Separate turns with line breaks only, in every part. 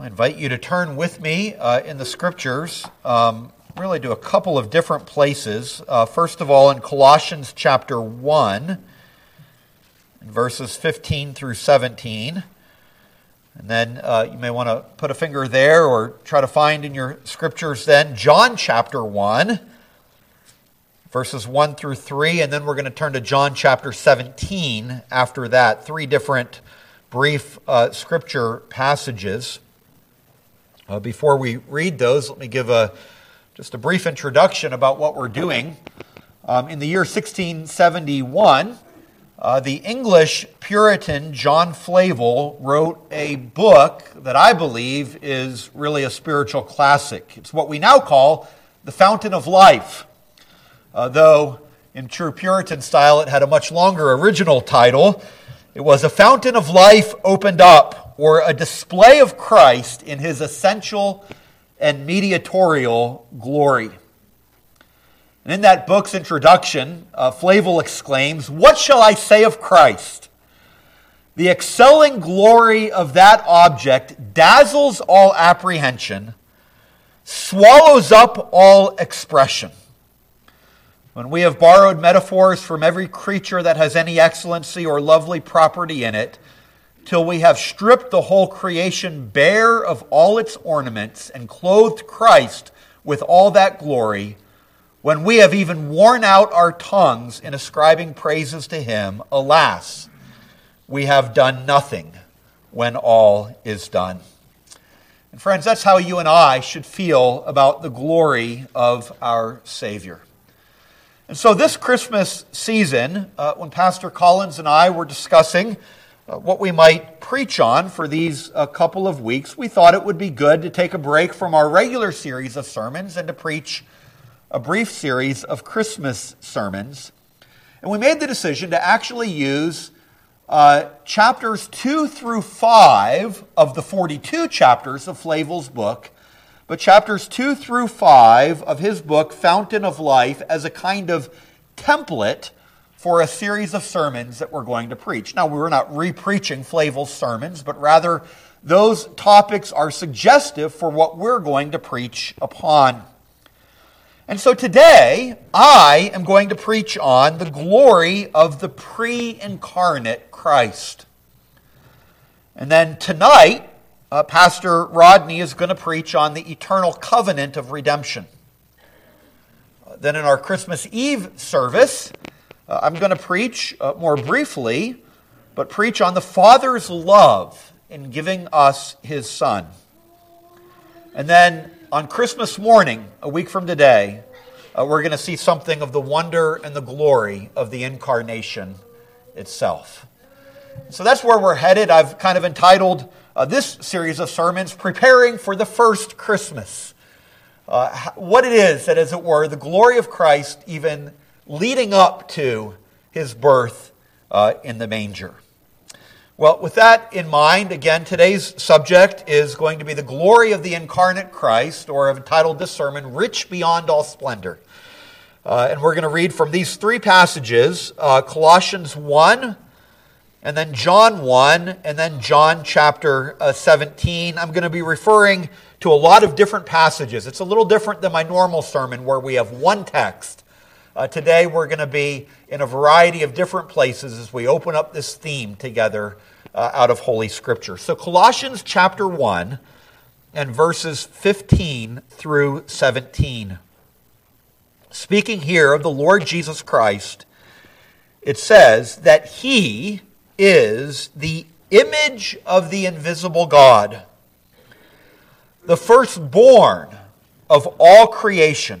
I invite you to turn with me uh, in the scriptures, um, really to a couple of different places. Uh, first of all, in Colossians chapter 1, verses 15 through 17. And then uh, you may want to put a finger there or try to find in your scriptures then John chapter 1, verses 1 through 3. And then we're going to turn to John chapter 17 after that. Three different brief uh, scripture passages. Uh, before we read those, let me give a, just a brief introduction about what we're doing. Um, in the year 1671, uh, the English Puritan John Flavel wrote a book that I believe is really a spiritual classic. It's what we now call the Fountain of Life. Uh, though in true Puritan style, it had a much longer original title. It was A Fountain of Life Opened Up or a display of Christ in his essential and mediatorial glory. And in that book's introduction, uh, Flavel exclaims, What shall I say of Christ? The excelling glory of that object dazzles all apprehension, swallows up all expression. When we have borrowed metaphors from every creature that has any excellency or lovely property in it, till we have stripped the whole creation bare of all its ornaments and clothed Christ with all that glory, when we have even worn out our tongues in ascribing praises to him, alas, we have done nothing when all is done. And friends, that's how you and I should feel about the glory of our Savior. And so, this Christmas season, uh, when Pastor Collins and I were discussing what we might preach on for these uh, couple of weeks, we thought it would be good to take a break from our regular series of sermons and to preach a brief series of Christmas sermons. And we made the decision to actually use uh, chapters 2 through 5 of the 42 chapters of Flavel's book, but chapters 2 through 5 of his book, Fountain of Life, as a kind of template for a series of sermons that we're going to preach. Now, we're not re-preaching Flavel's sermons, but rather those topics are suggestive for what we're going to preach upon. And so today, I am going to preach on the glory of the pre incarnate Christ. And then tonight, uh, Pastor Rodney is going to preach on the eternal covenant of redemption. Then in our Christmas Eve service, uh, I'm going to preach uh, more briefly, but preach on the Father's love in giving us his Son. And then on Christmas morning, a week from today, uh, we're going to see something of the wonder and the glory of the incarnation itself. So that's where we're headed. I've kind of entitled uh, this series of sermons, Preparing for the First Christmas. Uh, what it is that, as it were, the glory of Christ even leading up to his birth uh, in the manger. Well, with that in mind, again, today's subject is going to be the glory of the incarnate Christ, or I've entitled this sermon, Rich Beyond All Splendor. Uh, and we're going to read from these three passages uh, Colossians 1, and then John 1, and then John chapter uh, 17. I'm going to be referring to a lot of different passages. It's a little different than my normal sermon where we have one text uh, today we're going to be in a variety of different places as we open up this theme together uh, out of Holy Scripture. So, Colossians chapter 1 and verses 15 through 17. Speaking here of the Lord Jesus Christ, it says that he is the image of the invisible God, the firstborn of all creation.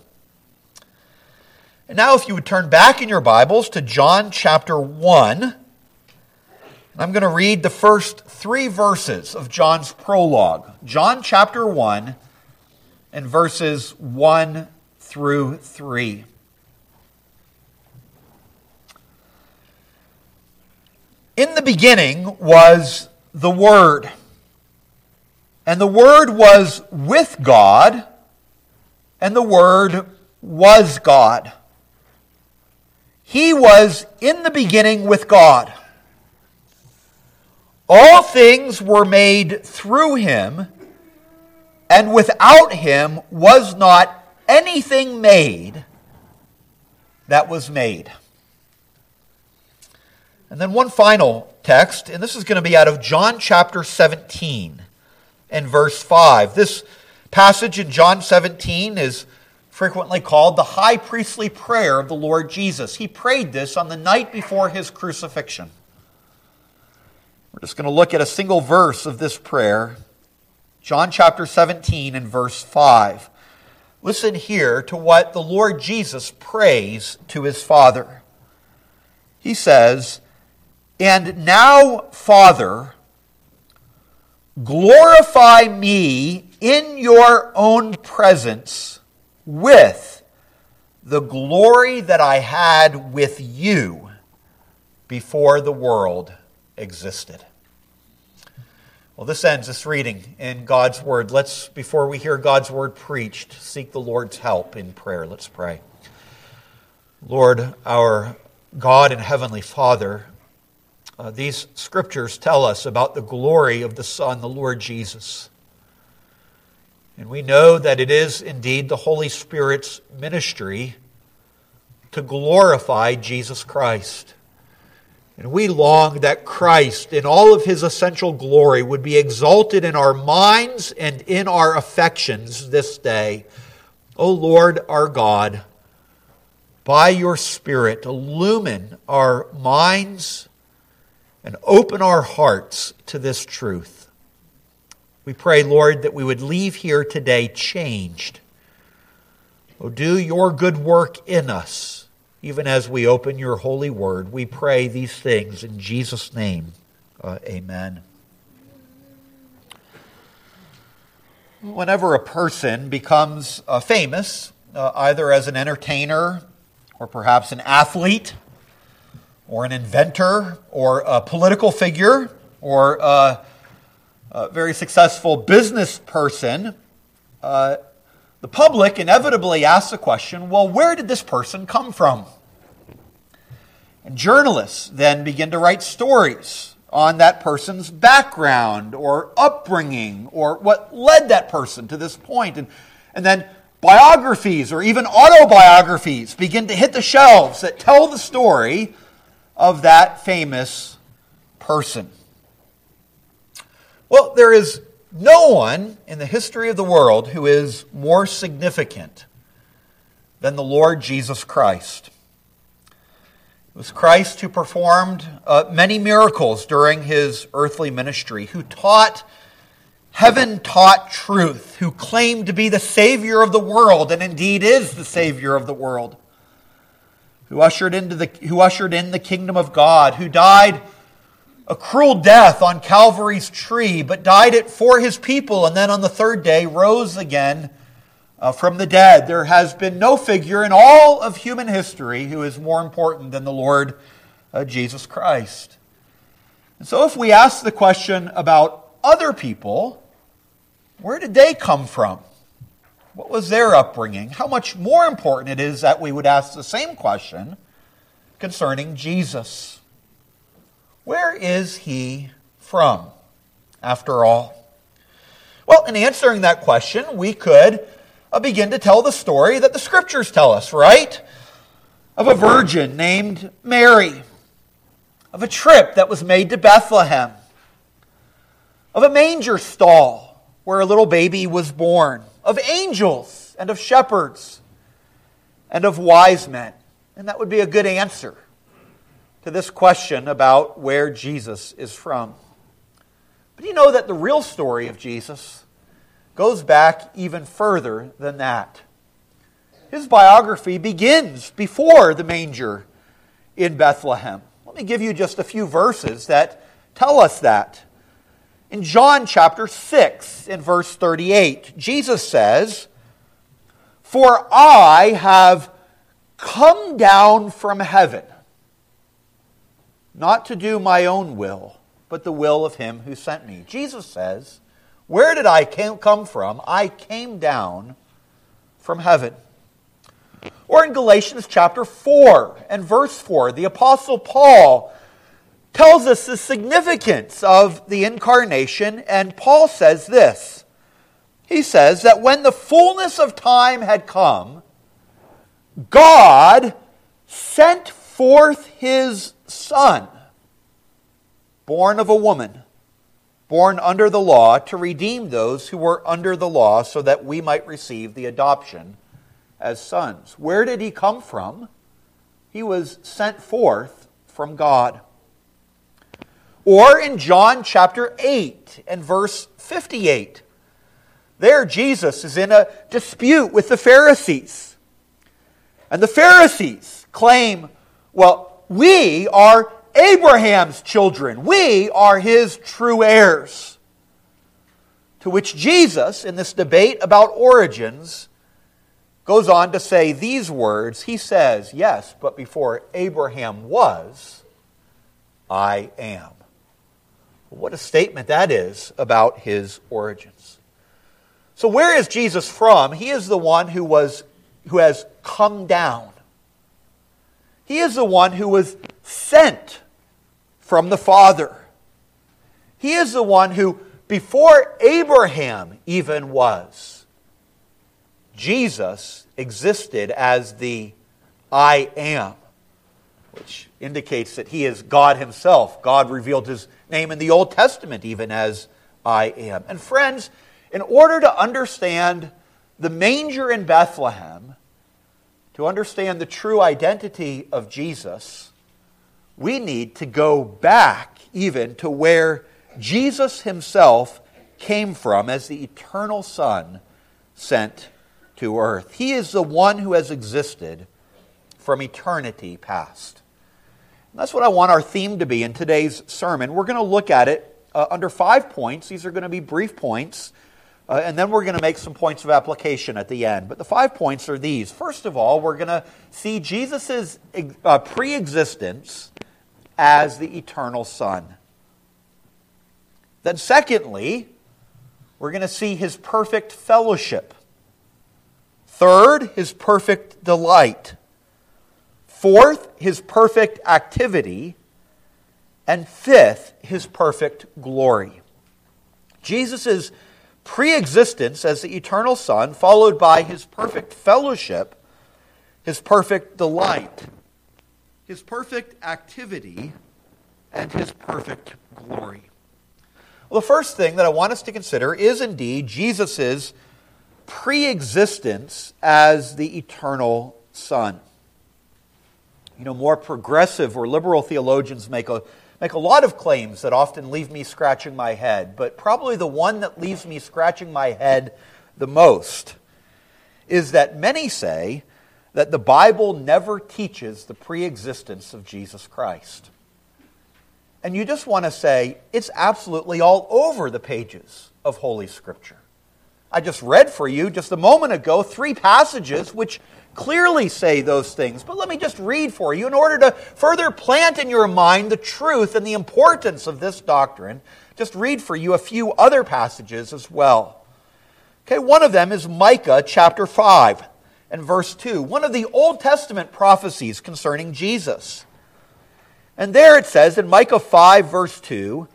And now, if you would turn back in your Bibles to John chapter 1, I'm going to read the first three verses of John's prologue John chapter 1 and verses 1 through 3. In the beginning was the Word, and the Word was with God, and the Word was God. He was in the beginning with God. All things were made through him, and without him was not anything made that was made. And then one final text, and this is going to be out of John chapter 17 and verse 5. This passage in John 17 is frequently called the high priestly prayer of the Lord Jesus. He prayed this on the night before his crucifixion. We're just going to look at a single verse of this prayer, John chapter 17 and verse 5. Listen here to what the Lord Jesus prays to his Father. He says, And now, Father, glorify me in your own presence with the glory that I had with you before the world existed. Well, this ends this reading in God's Word. Let's, before we hear God's Word preached, seek the Lord's help in prayer. Let's pray. Lord, our God and Heavenly Father, uh, these scriptures tell us about the glory of the Son, the Lord Jesus. And we know that it is indeed the Holy Spirit's ministry to glorify Jesus Christ. And we long that Christ, in all of his essential glory, would be exalted in our minds and in our affections this day. O Lord our God, by your Spirit, illumine our minds and open our hearts to this truth. We pray, Lord, that we would leave here today changed. Oh, do your good work in us, even as we open your holy word. We pray these things in Jesus' name. Uh, amen. Whenever a person becomes uh, famous, uh, either as an entertainer or perhaps an athlete or an inventor or a political figure or uh, a very successful business person, uh, the public inevitably asks the question well, where did this person come from? And journalists then begin to write stories on that person's background or upbringing or what led that person to this point. And, and then biographies or even autobiographies begin to hit the shelves that tell the story of that famous person. Well, there is no one in the history of the world who is more significant than the Lord Jesus Christ. It was Christ who performed uh, many miracles during his earthly ministry, who taught heaven taught truth, who claimed to be the Savior of the world, and indeed is the Savior of the world, who ushered, into the, who ushered in the kingdom of God, who died a cruel death on Calvary's tree, but died it for his people, and then on the third day rose again uh, from the dead. There has been no figure in all of human history who is more important than the Lord uh, Jesus Christ. And so, if we ask the question about other people, where did they come from? What was their upbringing? How much more important it is that we would ask the same question concerning Jesus. Where is he from, after all? Well, in answering that question, we could uh, begin to tell the story that the scriptures tell us, right? Of a virgin named Mary, of a trip that was made to Bethlehem, of a manger stall where a little baby was born, of angels and of shepherds and of wise men. And that would be a good answer to this question about where Jesus is from. But you know that the real story of Jesus goes back even further than that. His biography begins before the manger in Bethlehem. Let me give you just a few verses that tell us that. In John chapter 6, in verse 38, Jesus says, For I have come down from heaven, not to do my own will, but the will of him who sent me. Jesus says, Where did I come from? I came down from heaven. Or in Galatians chapter 4 and verse 4, the Apostle Paul tells us the significance of the incarnation, and Paul says this. He says that when the fullness of time had come, God sent forth his Son, born of a woman, born under the law, to redeem those who were under the law, so that we might receive the adoption as sons. Where did he come from? He was sent forth from God. Or in John chapter 8 and verse 58. There, Jesus is in a dispute with the Pharisees. And the Pharisees claim, well, we are Abraham's children, we are his true heirs. To which Jesus, in this debate about origins, goes on to say these words. He says, Yes, but before Abraham was, I am. What a statement that is about his origins. So, where is Jesus from? He is the one who, was, who has come down. He is the one who was sent from the Father. He is the one who, before Abraham even was, Jesus existed as the I am, which indicates that he is God himself. God revealed his name in the Old Testament even as I am. And friends, in order to understand the manger in Bethlehem, to understand the true identity of Jesus, we need to go back even to where Jesus himself came from as the eternal Son sent to earth. He is the one who has existed from eternity past. And that's what I want our theme to be in today's sermon. We're going to look at it uh, under five points. These are going to be brief points. Uh, and then we're going to make some points of application at the end. But the five points are these. First of all, we're going to see Jesus' uh, pre existence as the eternal Son. Then, secondly, we're going to see his perfect fellowship. Third, his perfect delight. Fourth, his perfect activity. And fifth, his perfect glory. Jesus' pre existence as the eternal Son, followed by his perfect fellowship, his perfect delight, his perfect activity, and his perfect glory. Well, the first thing that I want us to consider is indeed Jesus' pre existence as the eternal Son. You know, more progressive or liberal theologians make a, make a lot of claims that often leave me scratching my head, but probably the one that leaves me scratching my head the most is that many say that the Bible never teaches the pre existence of Jesus Christ. And you just want to say, it's absolutely all over the pages of Holy Scripture. I just read for you just a moment ago three passages which clearly say those things. But let me just read for you in order to further plant in your mind the truth and the importance of this doctrine. Just read for you a few other passages as well. Okay, one of them is Micah chapter 5 and verse 2, one of the Old Testament prophecies concerning Jesus. And there it says in Micah 5, verse 2,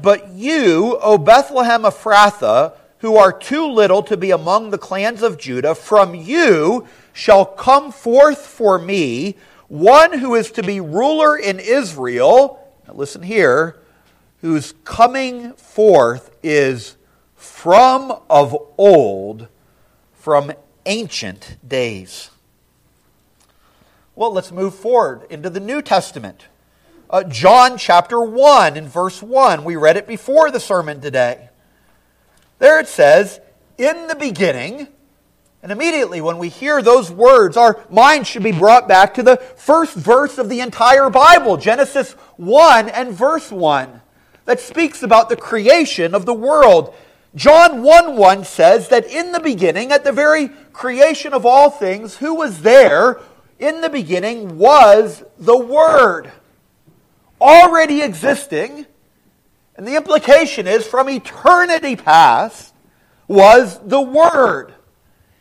But you, O Bethlehem Ephrathah, who are too little to be among the clans of Judah, from you shall come forth for me one who is to be ruler in Israel. Now listen here, whose coming forth is from of old, from ancient days. Well, let's move forward into the New Testament. Uh, John chapter 1 and verse 1. We read it before the sermon today. There it says, in the beginning, and immediately when we hear those words, our mind should be brought back to the first verse of the entire Bible, Genesis 1 and verse 1. that speaks about the creation of the world. John 1 1 says that in the beginning, at the very creation of all things, who was there? In the beginning was the Word, already existing. And the implication is from eternity past was the Word.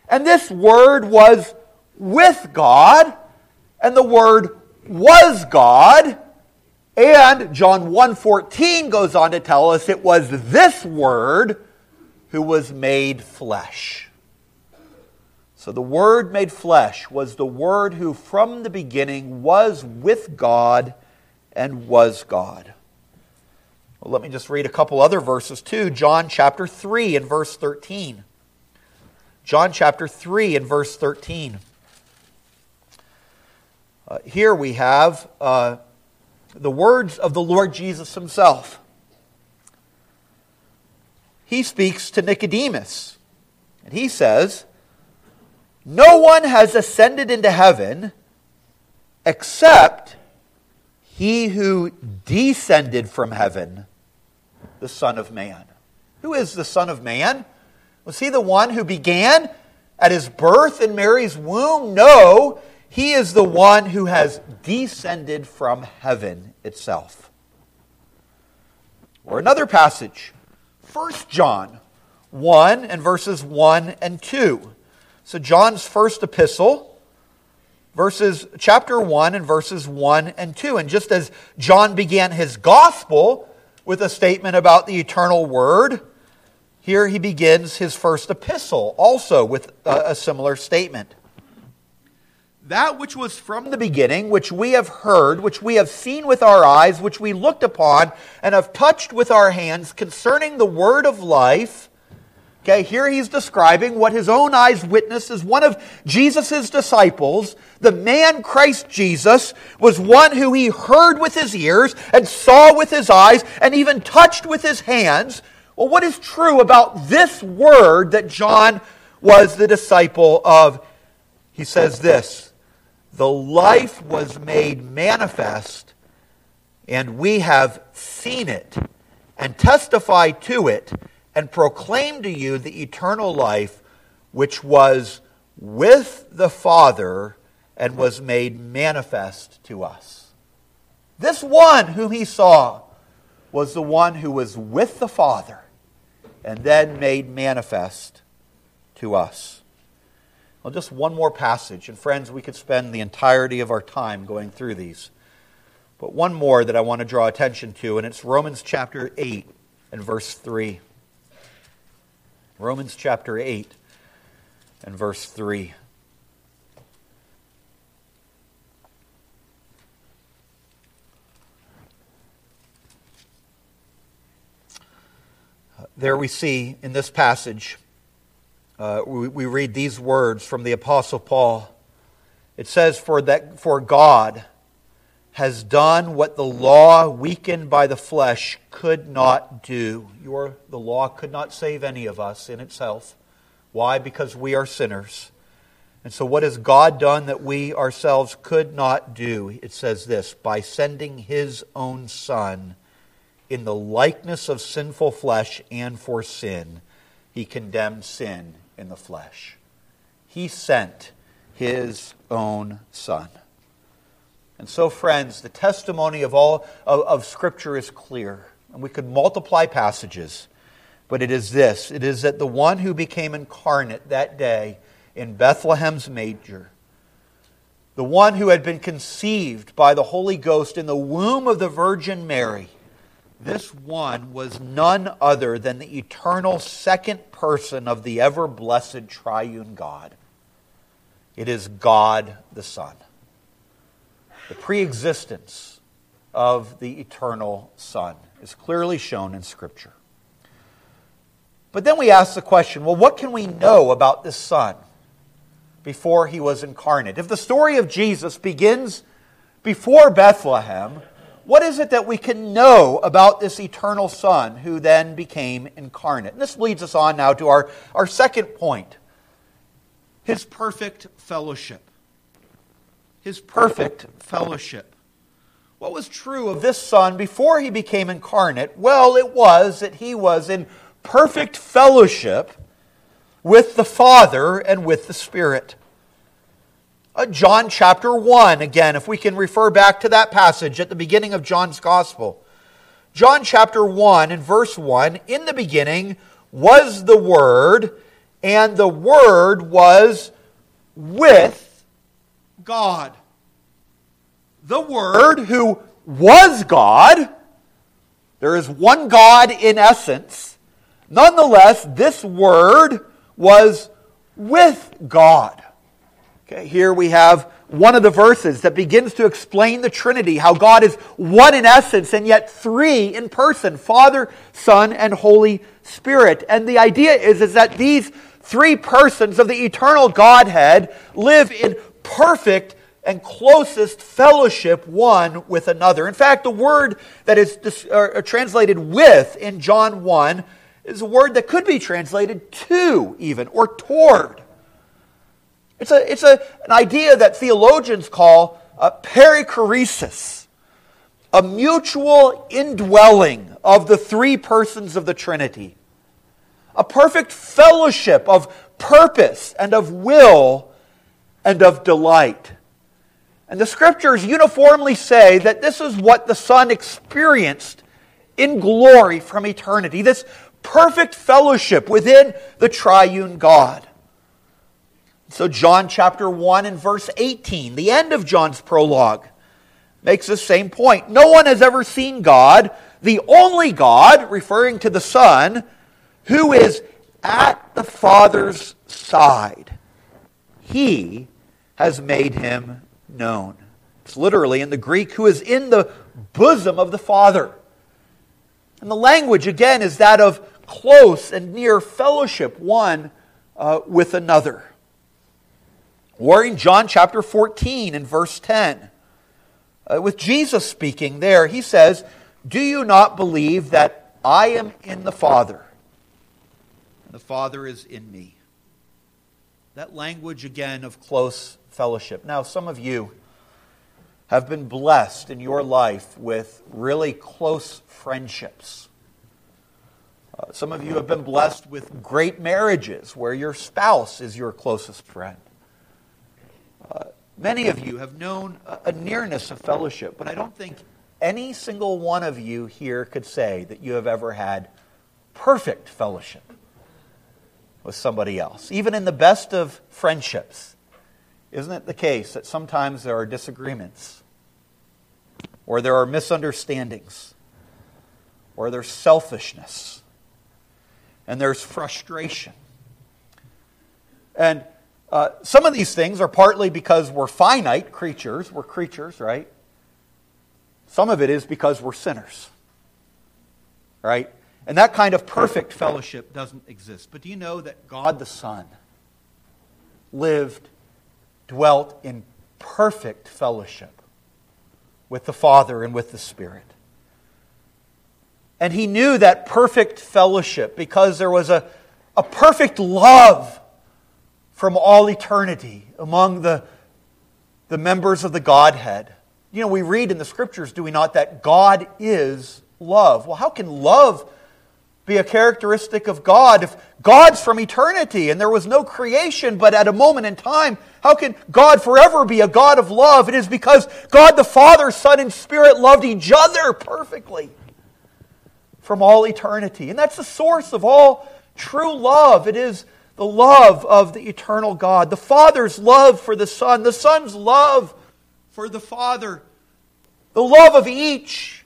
And this Word was with God, and the Word was God. And John 1:14 goes on to tell us it was this word who was made flesh. So the word made flesh was the word who from the beginning was with God and was God. Let me just read a couple other verses too. John chapter 3 and verse 13. John chapter 3 and verse 13. Uh, here we have uh, the words of the Lord Jesus himself. He speaks to Nicodemus, and he says, No one has ascended into heaven except he who descended from heaven, the Son of Man. Who is the Son of Man? Was he the one who began at his birth in Mary's womb? No. He is the one who has descended from heaven itself. Or another passage, 1 John 1 and verses 1 and 2. So John's first epistle, verses chapter 1 and verses 1 and 2. And just as John began his gospel with a statement about the eternal word, here he begins his first epistle also with a, a similar statement that which was from the beginning, which we have heard, which we have seen with our eyes, which we looked upon and have touched with our hands concerning the word of life. Okay, here he's describing what his own eyes witnessed as one of Jesus' disciples. The man Christ Jesus was one who he heard with his ears and saw with his eyes and even touched with his hands. Well, what is true about this word that John was the disciple of? He says this the life was made manifest, and we have seen it, and testify to it, and proclaim to you the eternal life which was with the Father and was made manifest to us. This one whom he saw was the one who was with the Father and then made manifest to us. Well, just one more passage. And friends, we could spend the entirety of our time going through these. But one more that I want to draw attention to, and it's Romans chapter 8 and verse 3. Romans chapter 8 and verse 3. There we see in this passage uh, we, we read these words from the Apostle Paul. It says, for, that, for God has done what the law, weakened by the flesh, could not do. Your, the law could not save any of us in itself. Why? Because we are sinners. And so, what has God done that we ourselves could not do? It says this by sending his own Son in the likeness of sinful flesh and for sin, he condemned sin in the flesh. He sent his own Son. And so, friends, the testimony of all of, of, Scripture is clear. And we could multiply passages, but it is this it is that the one who became incarnate that day in Bethlehem's manger, the one who had been conceived by the Holy Ghost in the womb of the Virgin Mary, this one was none other than the eternal second person of the ever blessed triune God. It is God the Son. The preexistence of the eternal Son is clearly shown in Scripture. But then we ask the question well, what can we know about this Son before he was incarnate? If the story of Jesus begins before Bethlehem, what is it that we can know about this eternal Son who then became incarnate? And this leads us on now to our, our second point his perfect fellowship. His perfect fellowship. What was true of this Son before he became incarnate? Well, it was that he was in perfect fellowship with the Father and with the Spirit. Uh, John chapter 1, again, if we can refer back to that passage at the beginning of John's Gospel. John chapter 1 and verse 1 In the beginning was the Word, and the Word was with God the Word, who was God, there is one God in essence. Nonetheless, this Word was with God. Okay, here we have one of the verses that begins to explain the Trinity, how God is one in essence and yet three in person Father, Son, and Holy Spirit. And the idea is, is that these three persons of the eternal Godhead live in perfect and closest fellowship one with another. In fact, the word that is uh, translated with in John 1 is a word that could be translated to, even, or toward. It's, a, it's a, an idea that theologians call a perichoresis, a mutual indwelling of the three persons of the Trinity, a perfect fellowship of purpose and of will and of delight. And the scriptures uniformly say that this is what the Son experienced in glory from eternity this perfect fellowship within the triune God. So, John chapter 1 and verse 18, the end of John's prologue, makes the same point. No one has ever seen God, the only God, referring to the Son, who is at the Father's side. He has made him known. It's literally in the Greek, who is in the bosom of the Father. And the language, again, is that of close and near fellowship one uh, with another. Or in John chapter 14 and verse 10, uh, with Jesus speaking there, he says, Do you not believe that I am in the Father, and the Father is in me? That language again of close fellowship. Now, some of you have been blessed in your life with really close friendships. Uh, some of you have been blessed with great marriages where your spouse is your closest friend. Uh, many of you have known a, a nearness of fellowship, but I don't think any single one of you here could say that you have ever had perfect fellowship with somebody else. Even in the best of friendships, isn't it the case that sometimes there are disagreements, or there are misunderstandings, or there's selfishness, and there's frustration? And uh, some of these things are partly because we're finite creatures, we're creatures, right? Some of it is because we're sinners, right? And that kind of perfect fellowship doesn't exist. But do you know that God the Son lived, dwelt in perfect fellowship with the Father and with the Spirit? And he knew that perfect fellowship because there was a, a perfect love from all eternity among the, the members of the Godhead. You know, we read in the scriptures, do we not, that God is love. Well, how can love be a characteristic of God. If God's from eternity and there was no creation, but at a moment in time, how can God forever be a God of love? It is because God the Father, Son, and Spirit loved each other perfectly from all eternity. And that's the source of all true love. It is the love of the eternal God. The Father's love for the Son, the Son's love for the Father, the love of each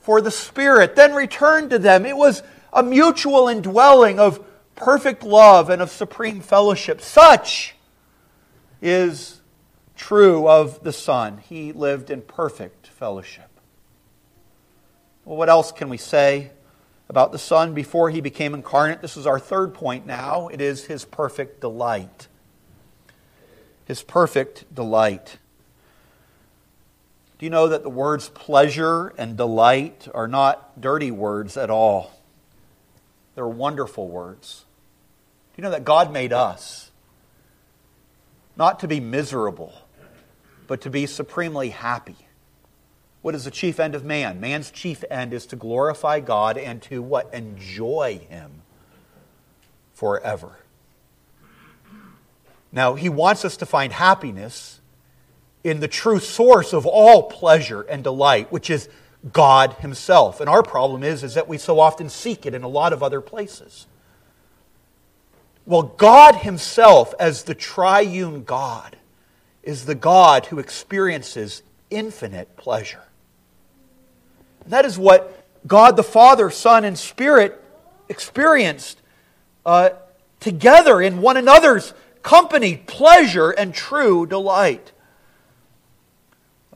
for the Spirit, then returned to them. It was a mutual indwelling of perfect love and of supreme fellowship. Such is true of the Son. He lived in perfect fellowship. Well, what else can we say about the Son before he became incarnate? This is our third point now. It is his perfect delight. His perfect delight. Do you know that the words pleasure and delight are not dirty words at all? They're wonderful words. Do you know that God made us not to be miserable, but to be supremely happy? What is the chief end of man? Man's chief end is to glorify God and to what? Enjoy Him forever. Now, He wants us to find happiness in the true source of all pleasure and delight, which is God Himself. And our problem is, is that we so often seek it in a lot of other places. Well, God Himself, as the triune God, is the God who experiences infinite pleasure. And that is what God the Father, Son, and Spirit experienced uh, together in one another's company, pleasure, and true delight.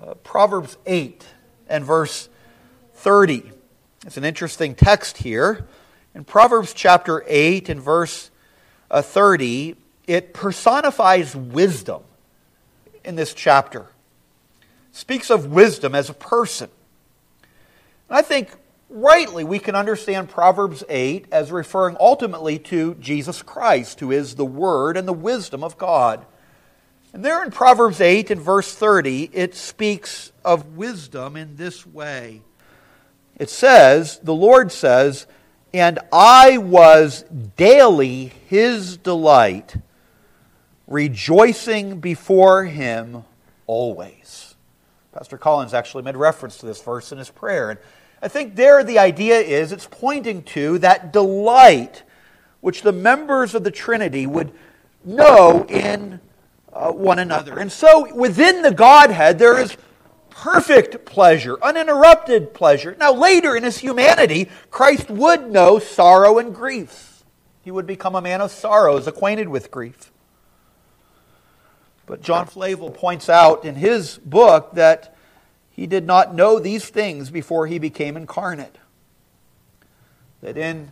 Uh, Proverbs 8 and verse 30. It's an interesting text here. In Proverbs chapter 8 and verse uh, 30, it personifies wisdom in this chapter. It speaks of wisdom as a person. And I think rightly we can understand Proverbs 8 as referring ultimately to Jesus Christ, who is the Word and the wisdom of God. And there in Proverbs 8 and verse 30, it speaks of wisdom in this way. It says, the Lord says, And I was daily his delight, rejoicing before him always. Pastor Collins actually made reference to this verse in his prayer. And I think there the idea is it's pointing to that delight which the members of the Trinity would know in uh, one another. And so within the Godhead, there is perfect pleasure, uninterrupted pleasure. Now, later in his humanity, Christ would know sorrow and grief. He would become a man of sorrows, acquainted with grief. But John Flavel points out in his book that he did not know these things before he became incarnate. That in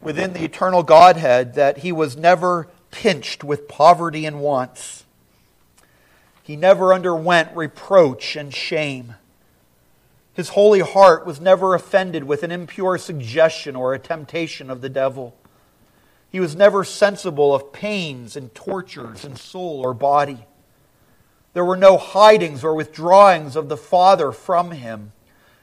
within the eternal Godhead that he was never pinched with poverty and wants he never underwent reproach and shame. His holy heart was never offended with an impure suggestion or a temptation of the devil. He was never sensible of pains and tortures in soul or body. There were no hidings or withdrawings of the Father from him.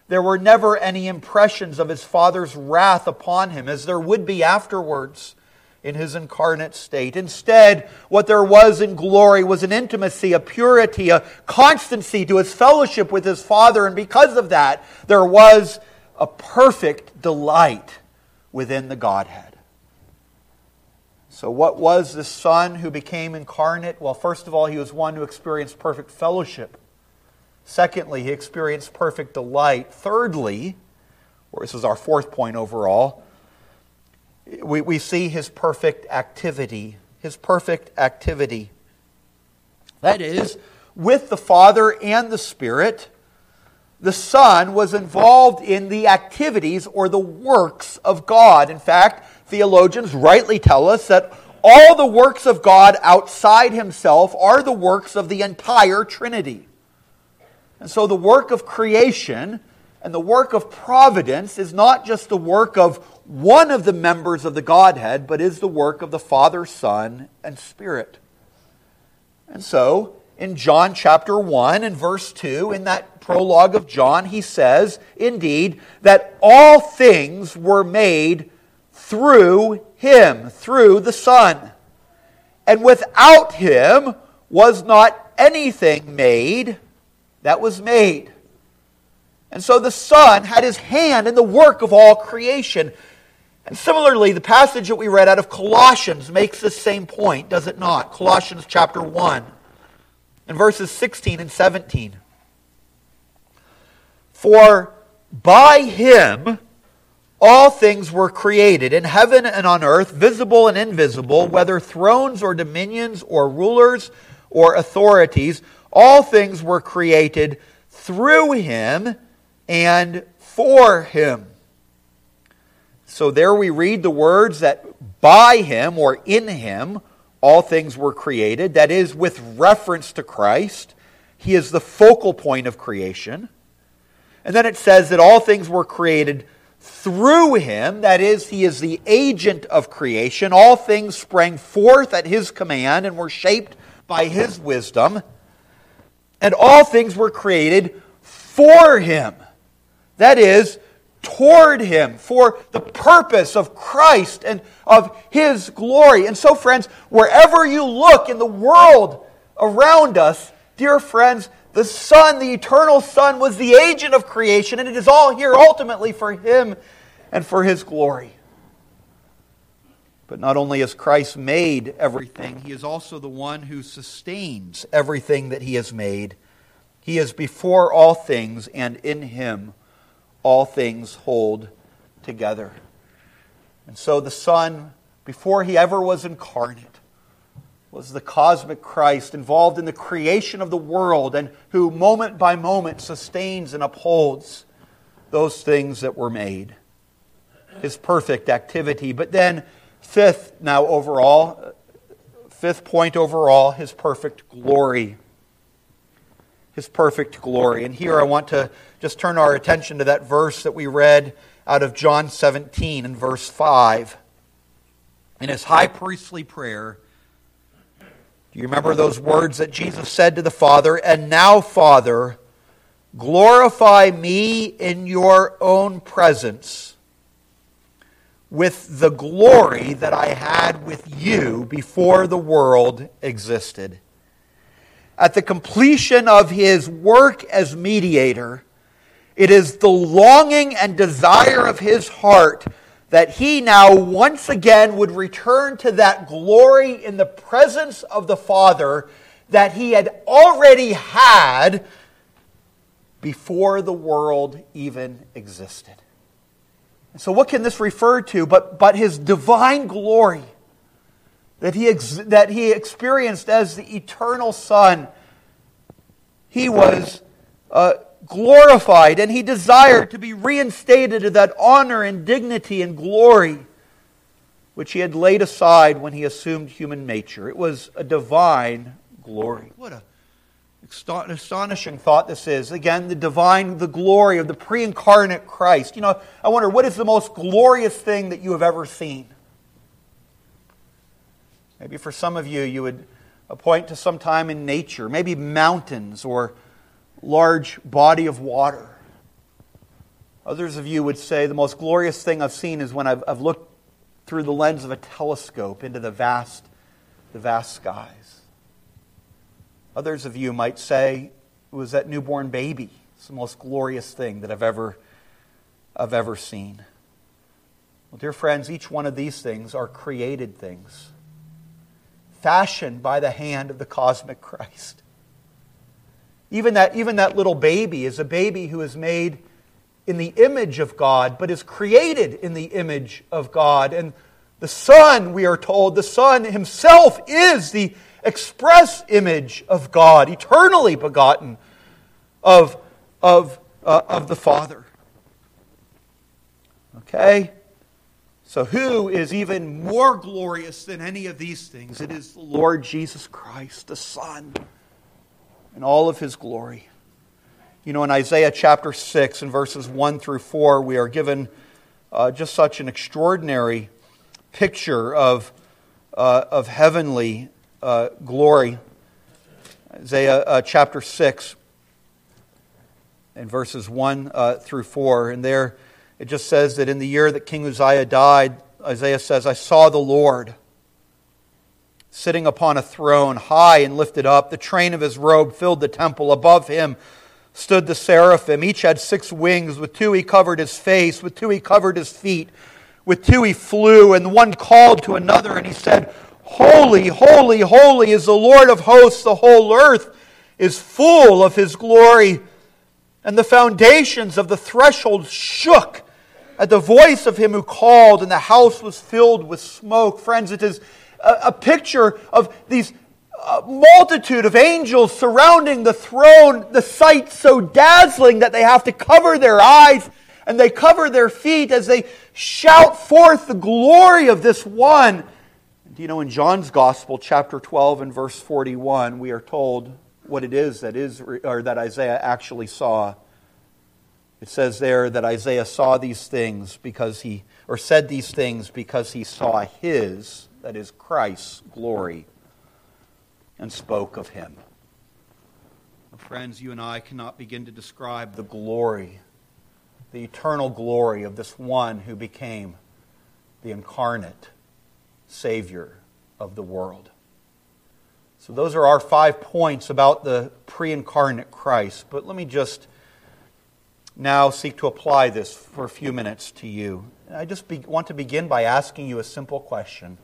There were never any impressions of his Father's wrath upon him, as there would be afterwards in his incarnate state. Instead, what there was in glory was an intimacy, a purity, a constancy to his fellowship with his Father, and because of that, there was a perfect delight within the Godhead. So, what was the Son who became incarnate? Well, first of all, he was one who experienced perfect fellowship. Secondly, he experienced perfect delight. Thirdly, or this is our fourth point overall, we, we see his perfect activity. His perfect activity. That is, with the Father and the Spirit, the Son was involved in the activities or the works of God. In fact, theologians rightly tell us that all the works of God outside himself are the works of the entire Trinity. And so the work of creation and the work of providence is not just the work of one of the members of the Godhead, but is the work of the Father, Son, and Spirit. And so, in John chapter 1 and verse 2, in that prologue of John, he says, indeed, that all things were made through him, through the Son. And without him was not anything made that was made. And so the Son had his hand in the work of all creation. And similarly, the passage that we read out of Colossians makes the same point, does it not? Colossians chapter 1 and verses 16 and 17. For by him all things were created in heaven and on earth, visible and invisible, whether thrones or dominions or rulers or authorities, all things were created through him and for him. So there we read the words that by him or in him all things were created. That is, with reference to Christ. He is the focal point of creation. And then it says that all things were created through him. That is, he is the agent of creation. All things sprang forth at his command and were shaped by his wisdom. And all things were created
for him. That is, toward him for the purpose of Christ and of his glory. And so, friends, wherever you look in the world around us, dear friends, the Son, the eternal Son, was the agent of creation, and it is all here ultimately for him and for his glory. But not only has Christ made everything, he is also the one who sustains everything that he has made. He is before all things, and in him all things hold together. And so the Son, before he ever was incarnate, was the cosmic Christ involved in the creation of the world and who moment by moment sustains and upholds those things that were made. His perfect activity. But then, fifth, now overall, fifth point overall, his perfect glory. His perfect glory. And here I want to just turn our attention to that verse that we read out of John 17 and verse 5. In his high priestly prayer, do you remember those words that Jesus said to the Father? And now, Father, glorify me in your own presence with the glory that I had with you before the world existed. At the completion of his work as mediator, it is the longing and desire of his heart that he now once again would return to that glory in the presence of the Father that he had already had before the world even existed. So, what can this refer to but, but his divine glory that he, ex- that he experienced as the eternal Son? He was. Uh, glorified, and he desired to be reinstated to that honor and dignity and glory which he had laid aside when he assumed human nature. It was a divine glory. What a astonishing thought this is. Again, the divine, the glory of the pre incarnate Christ. You know, I wonder what is the most glorious thing that you have ever seen? Maybe for some of you, you would point to some time in nature, maybe mountains or large body of water. Others of you would say the most glorious thing I've seen is when I've, I've looked through the lens of a telescope into the vast, the vast skies. Others of you might say it was that newborn baby. It's the most glorious thing that I've ever, I've ever seen. Well, dear friends, each one of these things are created things, fashioned by the hand of the cosmic Christ. Even that, even that little baby is a baby who is made in the image of God, but is created in the image of God. And the Son, we are told, the Son himself is the express image of God, eternally begotten of, of, uh, of the Father. Okay? So, who is even more glorious than any of these things? It is the Lord Jesus Christ, the Son in all of his glory. You know, in Isaiah chapter 6 and verses 1 through 4, we are given uh, just such an extraordinary picture of, uh, of heavenly uh, glory. Isaiah uh, chapter 6 and verses 1 uh, through 4. And there it just says that in the year that King Uzziah died, Isaiah says, I saw the Lord sitting upon a throne, high and lifted up. The train of his robe filled the temple. Above him stood the seraphim. Each had six wings. With two he covered his face, with two he covered his feet, with two he flew, and one called to another, and he said, Holy, holy, holy is the Lord of hosts. The whole earth is full of his glory. And the foundations of the threshold shook at the voice of him who called, and the house was filled with smoke. Friends, it is a, a picture of these uh, multitude of angels surrounding the throne, the sight so dazzling that they have to cover their eyes and they cover their feet as they shout forth the glory of this one. And you know, in John's Gospel, chapter 12 and verse 41, we are told what it is that is or that Isaiah actually saw. It says there that Isaiah saw these things because he or said these things because he saw his that is Christ's glory, and spoke of him. Friends, you and I cannot begin to describe the glory, the eternal glory of this one who became the incarnate Savior of the world. So, those are our five points about the pre incarnate Christ. But let me just now seek to apply this for a few minutes to you. I just be, want to begin by asking you a simple question.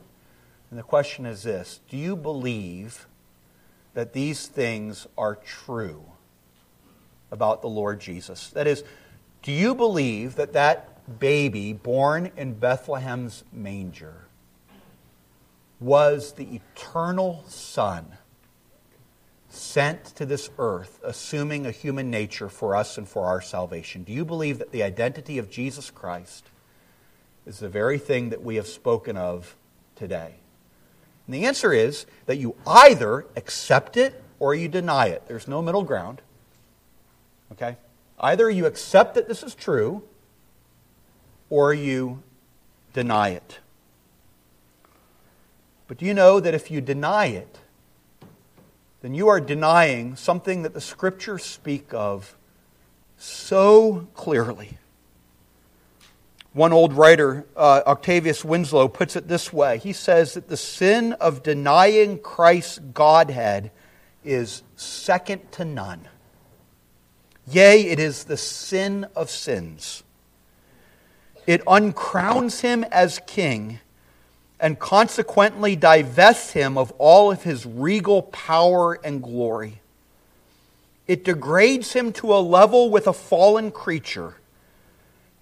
And the question is this Do you believe that these things are true about the Lord Jesus? That is, do you believe that that baby born in Bethlehem's manger was the eternal Son sent to this earth, assuming a human nature for us and for our salvation? Do you believe that the identity of Jesus Christ is the very thing that we have spoken of today? And the answer is that you either accept it or you deny it. There's no middle ground. Okay? Either you accept that this is true or you deny it. But do you know that if you deny it, then you are denying something that the scriptures speak of so clearly? One old writer, uh, Octavius Winslow, puts it this way He says that the sin of denying Christ's Godhead is second to none. Yea, it is the sin of sins. It uncrowns him as king and consequently divests him of all of his regal power and glory. It degrades him to a level with a fallen creature,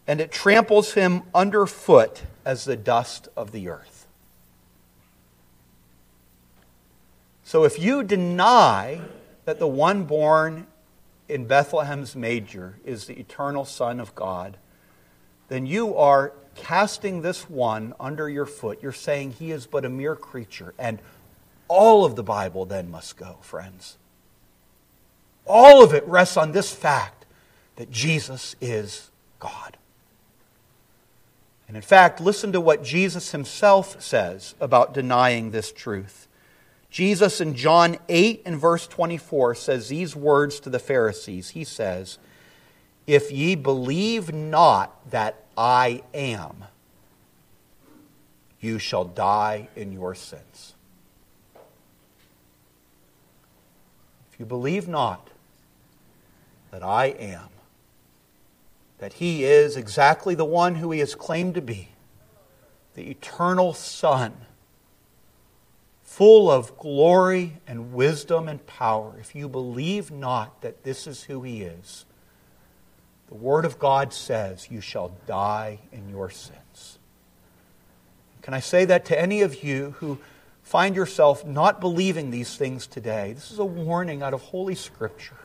and it tramples him underfoot as the dust of the earth. So if you deny that the one born in Bethlehem's manger is the eternal Son of God, then you are casting this one under your foot, you're saying he is but a mere creature. And all of the Bible then must go, friends. All of it rests on this fact that Jesus is God. And in fact, listen to what Jesus himself says about denying this truth. Jesus in John 8 and verse 24 says these words to the Pharisees. He says, If ye believe not that I am, you shall die in your sins. If you believe not that I am, that He is exactly the one who He has claimed to be, the eternal Son, full of glory and wisdom and power, if you believe not that this is who He is, the Word of God says, You shall die in your sins. Can I say that to any of you who find yourself not believing these things today? This is a warning out of Holy Scripture.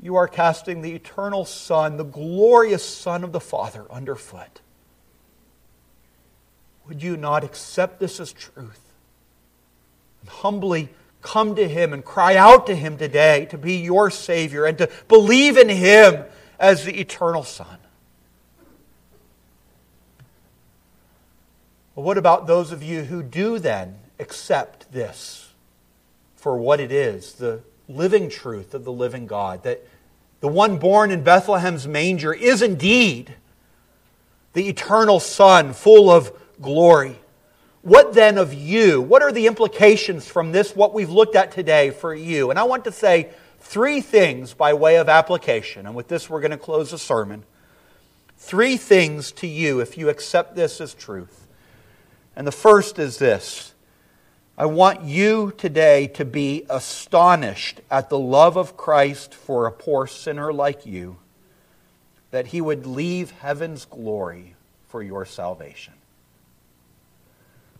You are casting the eternal Son, the glorious Son of the Father, underfoot. Would you not accept this as truth and humbly come to Him and cry out to Him today to be your Savior and to believe in Him as the eternal Son. Well, what about those of you who do then accept this for what it is the living truth of the living God? That the one born in Bethlehem's manger is indeed the eternal Son, full of glory. What then of you? What are the implications from this, what we've looked at today for you? And I want to say three things by way of application. And with this, we're going to close the sermon. Three things to you if you accept this as truth. And the first is this I want you today to be astonished at the love of Christ for a poor sinner like you, that he would leave heaven's glory for your salvation.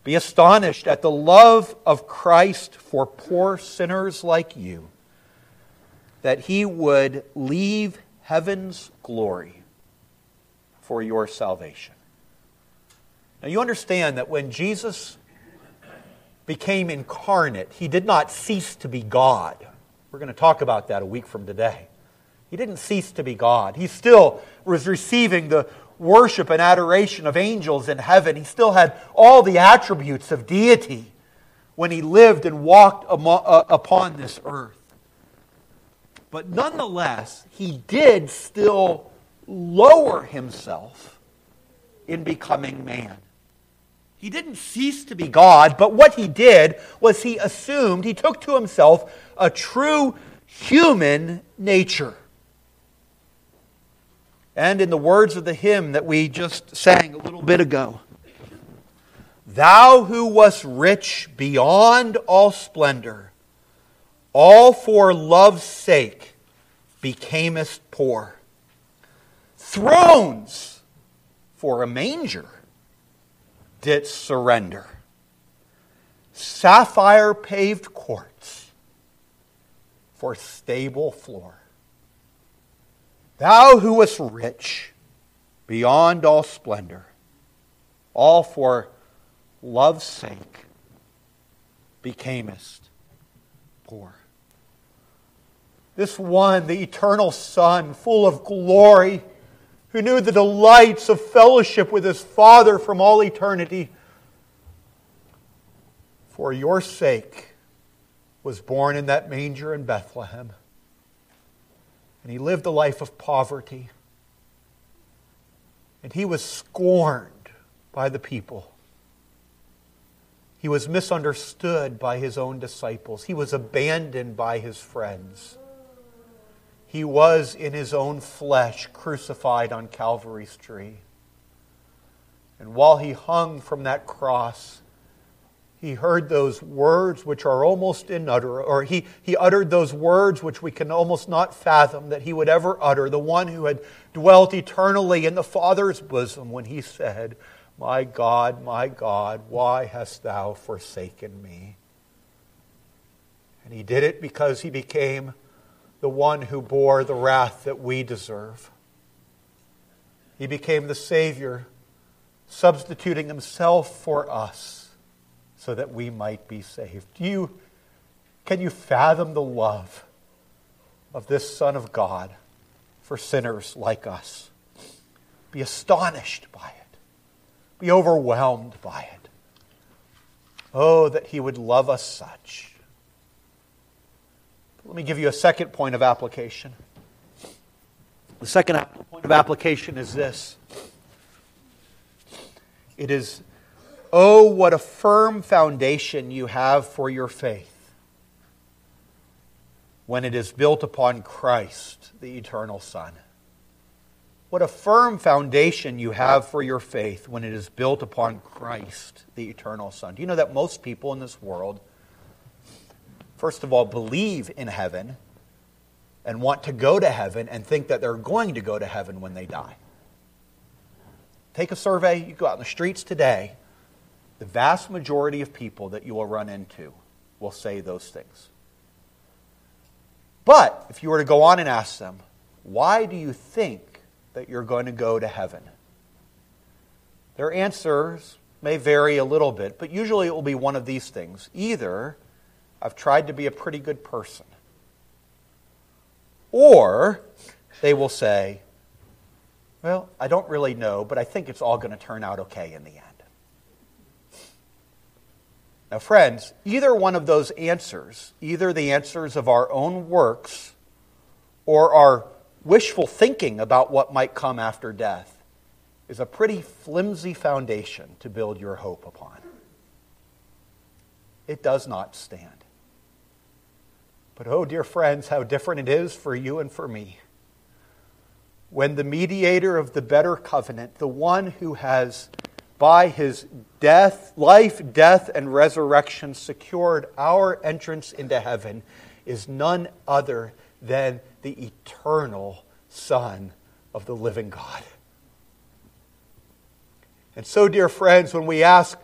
Be astonished at the love of Christ for poor sinners like you, that he would leave heaven's glory for your salvation. Now, you understand that when Jesus became incarnate, he did not cease to be God. We're going to talk about that a week from today. He didn't cease to be God. He still was receiving the worship and adoration of angels in heaven. He still had all the attributes of deity when he lived and walked uh, upon this earth. But nonetheless, he did still lower himself in becoming man. He didn't cease to be God, but what he did was he assumed, he took to himself a true human nature. And in the words of the hymn that we just sang a little bit ago, Thou who wast rich beyond all splendor, all for love's sake becamest poor. Thrones for a manger didst surrender. Sapphire paved courts for stable floor. Thou who wast rich beyond all splendor, all for love's sake becamest poor. This one, the eternal Son, full of glory, who knew the delights of fellowship with his Father from all eternity, for your sake was born in that manger in Bethlehem. And he lived a life of poverty. And he was scorned by the people. He was misunderstood by his own disciples. He was abandoned by his friends. He was in his own flesh crucified on Calvary's tree. And while he hung from that cross, he heard those words which are almost inutterable, or he, he uttered those words which we can almost not fathom that he would ever utter, the one who had dwelt eternally in the Father's bosom when he said, my God, my God, why hast thou forsaken me? And he did it because he became the one who bore the wrath that we deserve. He became the Savior, substituting himself for us so that we might be saved. Do you, can you fathom the love of this Son of God for sinners like us? Be astonished by it be overwhelmed by it. Oh, that He would love us such. Let me give you a second point of application. The second point of application is this it is, oh, what a firm foundation you have for your faith when it is built upon Christ, the eternal Son. What a firm foundation you have for your faith when it is built upon Christ, the eternal Son. Do you know that most people in this world, first of all, believe in heaven and want to go to heaven and think that they're going to go to heaven when they die? Take a survey, you go out in the streets today, the vast majority of people that you will run into will say those things. But if you were to go on and ask them, why do you think that you're going to go to heaven? Their answers may vary a little bit, but usually it will be one of these things. Either I've tried to be a pretty good person, or they will say, Well, I don't really know, but I think it's all going to turn out okay in the end. Now, friends, either one of those answers, either the answers of our own works or our wishful thinking about what might come after death is a pretty flimsy foundation to build your hope upon. It does not stand. But oh, dear friends, how different it is for you and for me. When the mediator of the better covenant, the one who has by his death, life, death, and resurrection secured our entrance into heaven, is none other than the eternal Son of the living God. And so, dear friends, when we ask,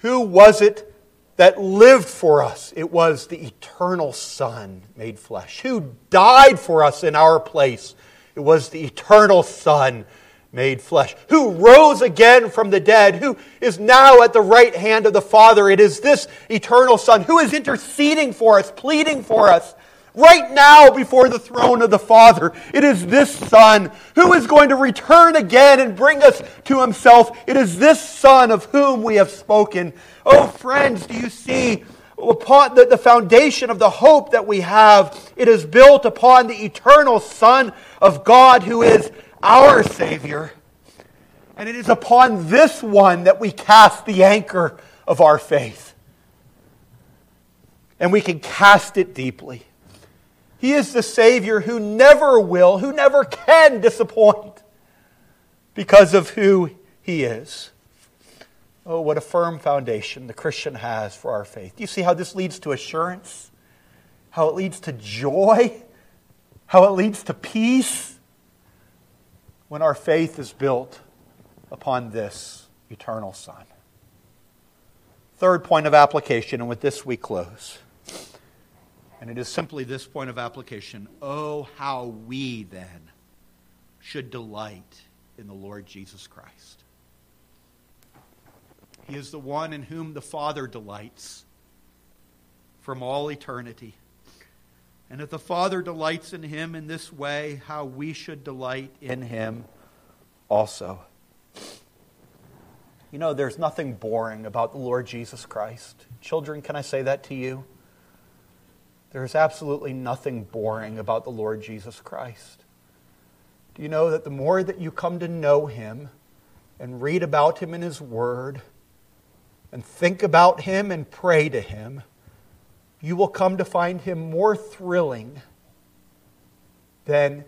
who was it that lived for us? It was the eternal Son made flesh. Who died for us in our place? It was the eternal Son made flesh. Who rose again from the dead? Who is now at the right hand of the Father? It is this eternal Son who is interceding for us, pleading for us right now before the throne of the Father. It is this Son who is going to return again and bring us to Himself. It is this Son of whom we have spoken. Oh, friends, do you see upon the, the foundation of the hope that we have. It is built upon the eternal Son of God who is our Savior. And it is upon this one that we cast the anchor of our faith. And we can cast it deeply. He is the Savior who never will, who never can disappoint because of who He is. Oh, what a firm foundation the Christian has for our faith. Do you see how this leads to assurance? How it leads to joy? How it leads to peace? When our faith is built upon this eternal Son. Third point of application, and with this we close. And it is simply this point of application. Oh, how we then should delight in the Lord Jesus Christ. He is the one in whom the Father delights from all eternity. And if the Father delights in him in this way, how we should delight in him also. You know, there's nothing boring about the Lord Jesus Christ. Children, can I say that to you? There is absolutely nothing boring about the Lord Jesus Christ. Do you know that the more that you come to know him and read about him in his word and think about him and pray to him, you will come to find him more thrilling than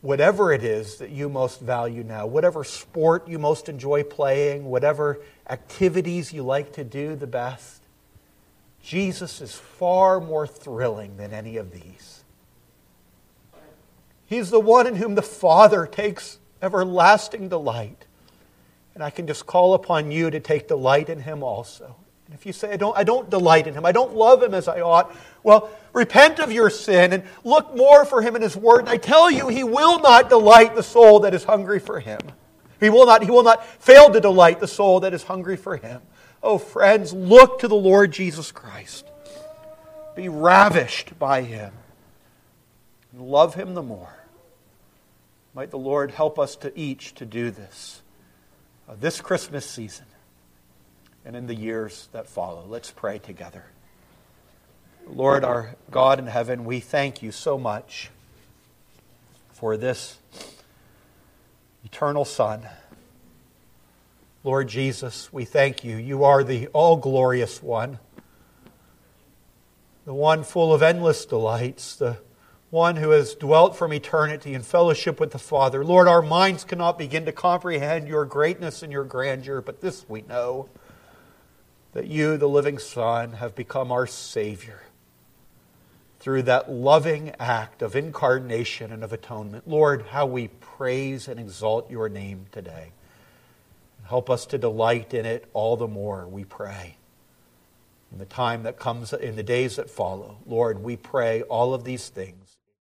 whatever it is that you most value now, whatever sport you most enjoy playing, whatever activities you like to do the best. Jesus is far more thrilling than any of these. He's the one in whom the Father takes everlasting delight. And I can just call upon you to take delight in him also. And if you say, I don't, I don't delight in him, I don't love him as I ought, well, repent of your sin and look more for him in his word. And I tell you, he will not delight the soul that is hungry for him. He will not, he will not fail to delight the soul that is hungry for him. Oh, friends, look to the Lord Jesus Christ. Be ravished by him. And love him the more. Might the Lord help us to each to do this uh, this Christmas season and in the years that follow. Let's pray together. Lord, our God in heaven, we thank you so much for this eternal Son. Lord Jesus, we thank you. You are the all glorious one, the one full of endless delights, the one who has dwelt from eternity in fellowship with the Father. Lord, our minds cannot begin to comprehend your greatness and your grandeur, but this we know that you, the living Son, have become our Savior through that loving act of incarnation and of atonement. Lord, how we praise and exalt your name today. Help us to delight in it all the more, we pray. In the time that comes, in the days that follow, Lord, we pray all of these things